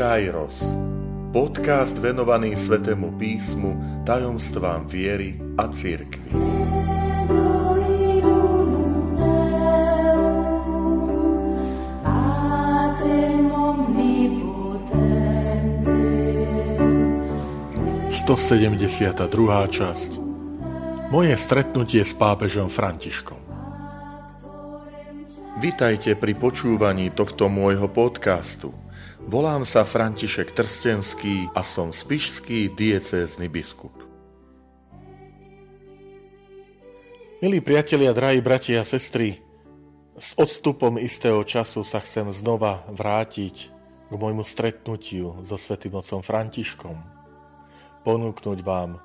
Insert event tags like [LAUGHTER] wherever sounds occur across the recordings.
Kairos. Podcast venovaný Svetému písmu, tajomstvám viery a cirkvi. druhá časť Moje stretnutie s pápežom Františkom Vitajte pri počúvaní tohto môjho podcastu – Volám sa František Trstenský a som spišský diecézny biskup. Milí priatelia, drahí bratia a sestry, s odstupom istého času sa chcem znova vrátiť k môjmu stretnutiu so svätým otcom Františkom. Ponúknuť vám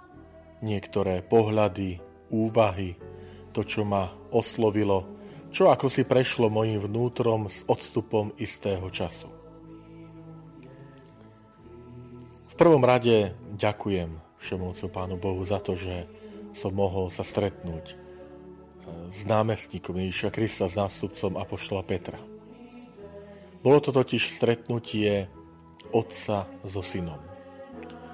niektoré pohľady, úvahy, to, čo ma oslovilo, čo ako si prešlo mojim vnútrom s odstupom istého času. V prvom rade ďakujem všemovcu Pánu Bohu za to, že som mohol sa stretnúť e, s námestníkom Ježiša Krista, s nástupcom Apoštola Petra. Bolo to totiž stretnutie otca so synom.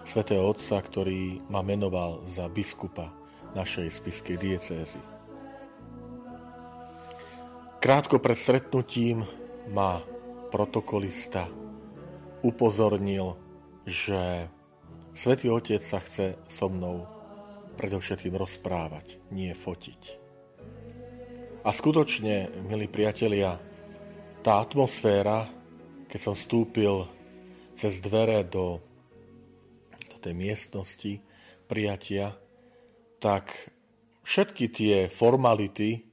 Svetého otca, ktorý ma menoval za biskupa našej spiskej diecézy. Krátko pred stretnutím ma protokolista upozornil že Svetý Otec sa chce so mnou predovšetkým rozprávať, nie fotiť. A skutočne, milí priatelia, tá atmosféra, keď som vstúpil cez dvere do, do tej miestnosti prijatia, tak všetky tie formality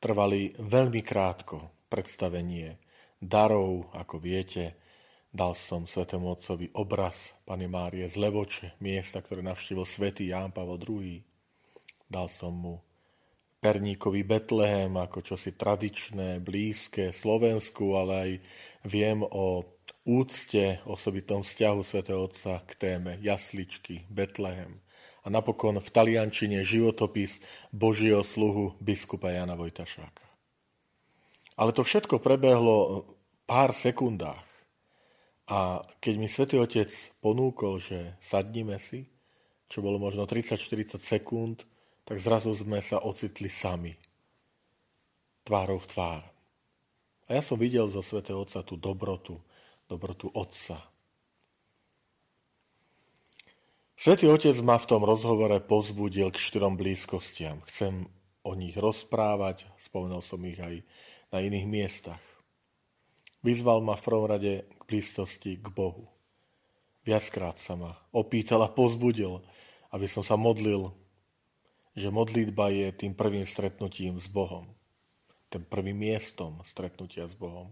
trvali veľmi krátko. Predstavenie darov, ako viete, Dal som svetému otcovi obraz Pany Márie z Levoče, miesta, ktoré navštívil svätý Ján Pavel II. Dal som mu perníkový Betlehem ako čosi tradičné, blízke Slovensku, ale aj viem o úcte, osobitom vzťahu svätého Otca k téme jasličky, Betlehem. A napokon v taliančine životopis Božieho sluhu biskupa Jana Vojtašáka. Ale to všetko prebehlo pár sekundách. A keď mi svätý Otec ponúkol, že sadnime si, čo bolo možno 30-40 sekúnd, tak zrazu sme sa ocitli sami. Tvárou v tvár. A ja som videl zo svätého Otca tú dobrotu, dobrotu Otca. Svetý Otec ma v tom rozhovore pozbudil k štyrom blízkostiam. Chcem o nich rozprávať, spomenul som ich aj na iných miestach. Vyzval ma v prvom rade k blízkosti k Bohu. Viackrát sa ma opýtal a pozbudil, aby som sa modlil, že modlitba je tým prvým stretnutím s Bohom. Tým prvým miestom stretnutia s Bohom.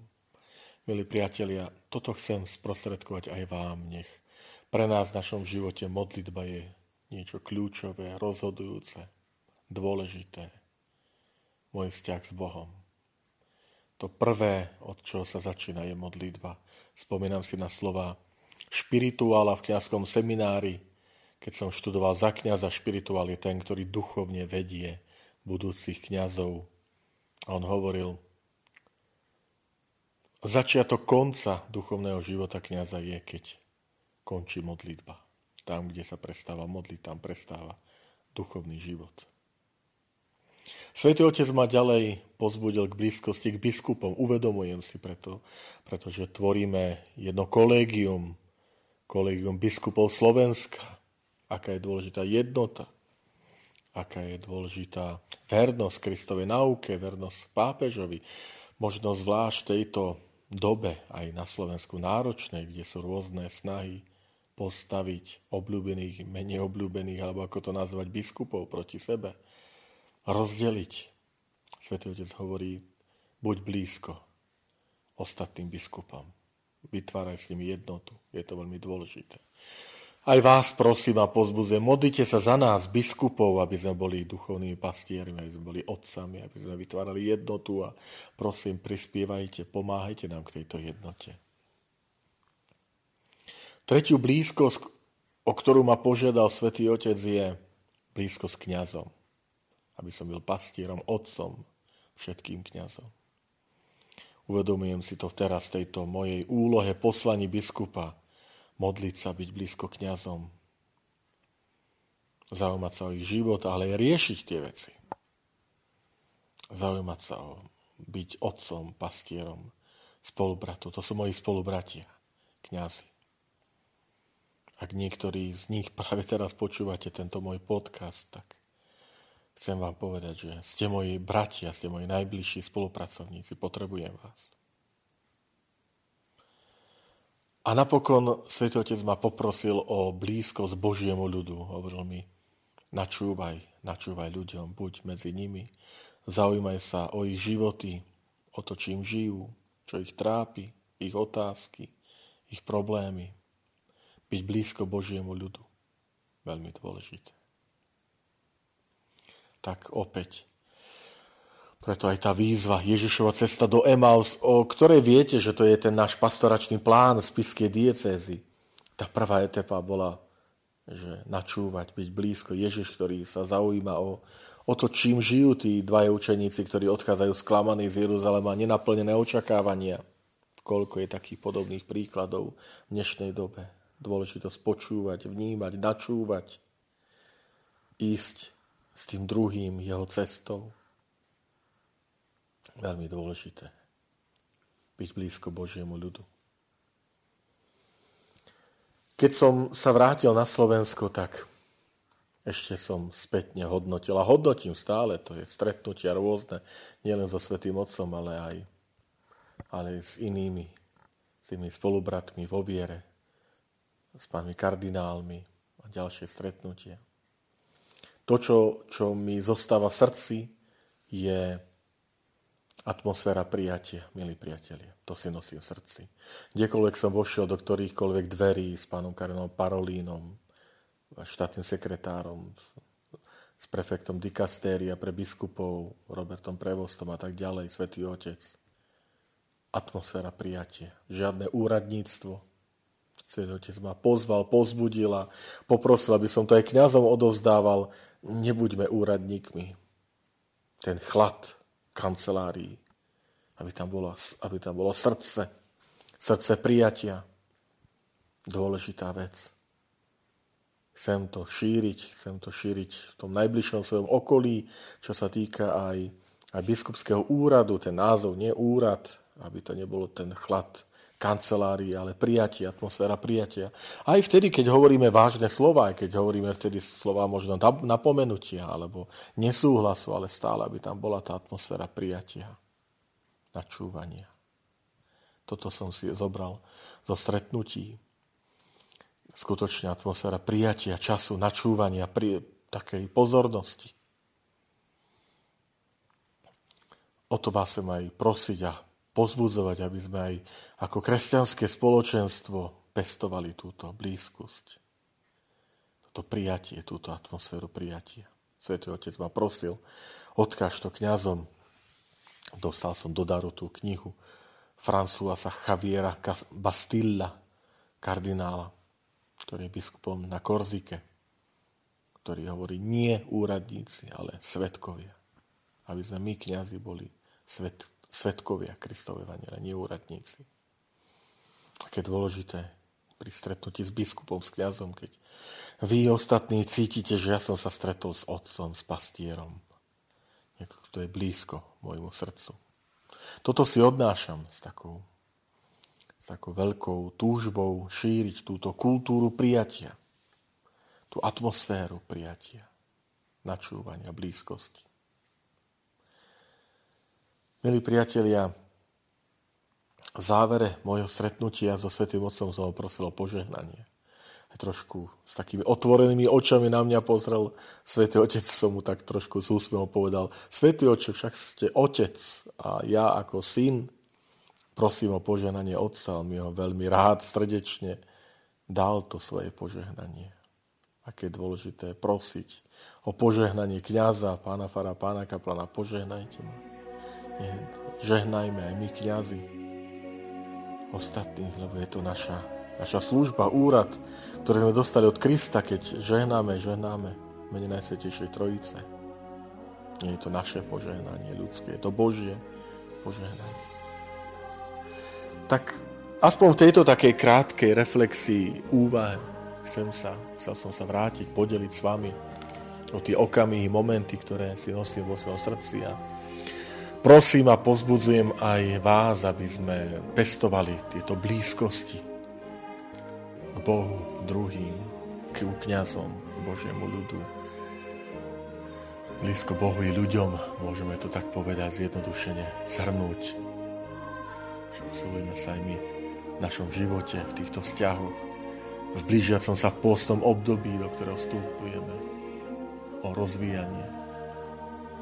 Milí priatelia, toto chcem sprostredkovať aj vám. Nech pre nás v našom živote modlitba je niečo kľúčové, rozhodujúce, dôležité. Môj vzťah s Bohom. To prvé, od čoho sa začína, je modlitba. Spomínam si na slova špirituála v kňazskom seminári, keď som študoval za kňaza. Špirituál je ten, ktorý duchovne vedie budúcich kňazov. A on hovoril, začiatok konca duchovného života kňaza je, keď končí modlitba. Tam, kde sa prestáva modliť, tam prestáva duchovný život. Svetý Otec ma ďalej pozbudil k blízkosti k biskupom. Uvedomujem si preto, pretože tvoríme jedno kolégium, kolégium biskupov Slovenska. Aká je dôležitá jednota, aká je dôležitá vernosť Kristovej nauke, vernosť pápežovi. Možno zvlášť v tejto dobe aj na Slovensku náročnej, kde sú rôzne snahy postaviť obľúbených, menej obľúbených, alebo ako to nazvať, biskupov proti sebe rozdeliť. Svetý Otec hovorí, buď blízko ostatným biskupom. Vytváraj s nimi jednotu. Je to veľmi dôležité. Aj vás prosím a pozbudzujem, modlite sa za nás, biskupov, aby sme boli duchovnými pastiermi, aby sme boli otcami, aby sme vytvárali jednotu a prosím, prispievajte, pomáhajte nám k tejto jednote. Tretiu blízkosť, o ktorú ma požiadal Svetý Otec, je blízkosť kňazom aby som byl pastierom, otcom všetkým kňazom. Uvedomujem si to teraz tejto mojej úlohe poslaní biskupa, modliť sa, byť blízko kňazom, zaujímať sa o ich život, ale aj riešiť tie veci. Zaujímať sa o byť otcom, pastierom, spolubratu. To sú moji spolubratia, kňazi. Ak niektorí z nich [LAUGHS] práve teraz počúvate tento môj podcast, tak chcem vám povedať, že ste moji bratia, ste moji najbližší spolupracovníci, potrebujem vás. A napokon Svetý Otec ma poprosil o blízkosť Božiemu ľudu. Hovoril mi, načúvaj, načúvaj ľuďom, buď medzi nimi, zaujímaj sa o ich životy, o to, čím žijú, čo ich trápi, ich otázky, ich problémy. Byť blízko Božiemu ľudu. Veľmi dôležité. Tak opäť, preto aj tá výzva Ježišova cesta do Emaus, o ktorej viete, že to je ten náš pastoračný plán z Piskej diecézy. Tá prvá etapa bola, že načúvať, byť blízko Ježiš, ktorý sa zaujíma o, o to, čím žijú tí dvaja učeníci, ktorí odchádzajú sklamaní z Jeruzalema, nenaplnené očakávania. Koľko je takých podobných príkladov v dnešnej dobe. Dôležitosť počúvať, vnímať, načúvať, ísť s tým druhým jeho cestou. Veľmi dôležité. Byť blízko Božiemu ľudu. Keď som sa vrátil na Slovensko, tak ešte som spätne hodnotil a hodnotím stále, to je stretnutia rôzne, nielen so Svetým Otcom, ale aj, ale aj s inými, s tými spolubratmi vo viere, s pánmi kardinálmi a ďalšie stretnutia. To, čo, čo mi zostáva v srdci, je Atmosféra prijatia, milí priatelia, to si nosím v srdci. Kdekoľvek som vošiel do ktorýchkoľvek dverí s pánom Karolom Parolínom, štátnym sekretárom, s prefektom dikastéria pre biskupov, Robertom Prevostom a tak ďalej, Svetý Otec. Atmosféra prijatia, žiadne úradníctvo. Svetý Otec ma pozval, pozbudil a poprosil, aby som to aj kňazom odovzdával. Nebuďme úradníkmi. Ten chlad, kancelárii, aby tam bolo, aby tam bolo srdce, srdce prijatia. Dôležitá vec. Chcem to šíriť, chcem to šíriť v tom najbližšom svojom okolí, čo sa týka aj, aj biskupského úradu, ten názov, nie úrad, aby to nebolo ten chlad kancelárii, ale prijatie, atmosféra prijatia. Aj vtedy, keď hovoríme vážne slova, aj keď hovoríme vtedy slova možno napomenutia alebo nesúhlasu, ale stále, aby tam bola tá atmosféra prijatia, načúvania. Toto som si zobral zo stretnutí. Skutočne atmosféra prijatia, času, načúvania, pri, takej pozornosti. O to vás sem aj prosiť a pozbudzovať, aby sme aj ako kresťanské spoločenstvo pestovali túto blízkosť, toto prijatie, túto atmosféru prijatia. Svetý Otec ma prosil, odkáž to kňazom. Dostal som do daru tú knihu Françoisa Javiera Bastilla, kardinála, ktorý je biskupom na Korzike, ktorý hovorí nie úradníci, ale svetkovia. Aby sme my, kňazi, boli svet, svetkovia Kristove Evangelia, nie úradníci. Aké dôležité pri stretnutí s biskupom, s kňazom, keď vy ostatní cítite, že ja som sa stretol s otcom, s pastierom. Niekto, kto je blízko môjmu srdcu. Toto si odnášam s takou, s takou veľkou túžbou šíriť túto kultúru prijatia. Tú atmosféru prijatia, načúvania, blízkosti. Milí priatelia, v závere môjho stretnutia so Svetým Otcom som ho prosil o požehnanie. Aj trošku s takými otvorenými očami na mňa pozrel Svetý Otec, som mu tak trošku s úsmevom povedal, Svetý Oče, však ste otec a ja ako syn prosím o požehnanie Otca, on mi ho veľmi rád, srdečne dal to svoje požehnanie. Aké je dôležité prosiť o požehnanie kniaza, pána fara, pána kaplana, požehnajte ma žehnajme aj my kňazi ostatných, lebo je to naša, naša služba, úrad, ktorý sme dostali od Krista, keď žehnáme, žehnáme mene Najsvetejšej Trojice. Nie je to naše požehnanie ľudské, je to Božie požehnanie. Tak aspoň v tejto takej krátkej reflexii, úvahe, chcem sa, chcel som sa vrátiť, podeliť s vami o tie okamihy, momenty, ktoré si nosím vo svojom srdci a prosím a pozbudzujem aj vás, aby sme pestovali tieto blízkosti k Bohu, druhým, k kňazom, k Božiemu ľudu. Blízko Bohu i ľuďom, môžeme to tak povedať zjednodušene, zhrnúť. Usilujeme sa aj my v našom živote, v týchto vzťahoch, v blížiacom sa v pôstnom období, do ktorého vstupujeme, o rozvíjanie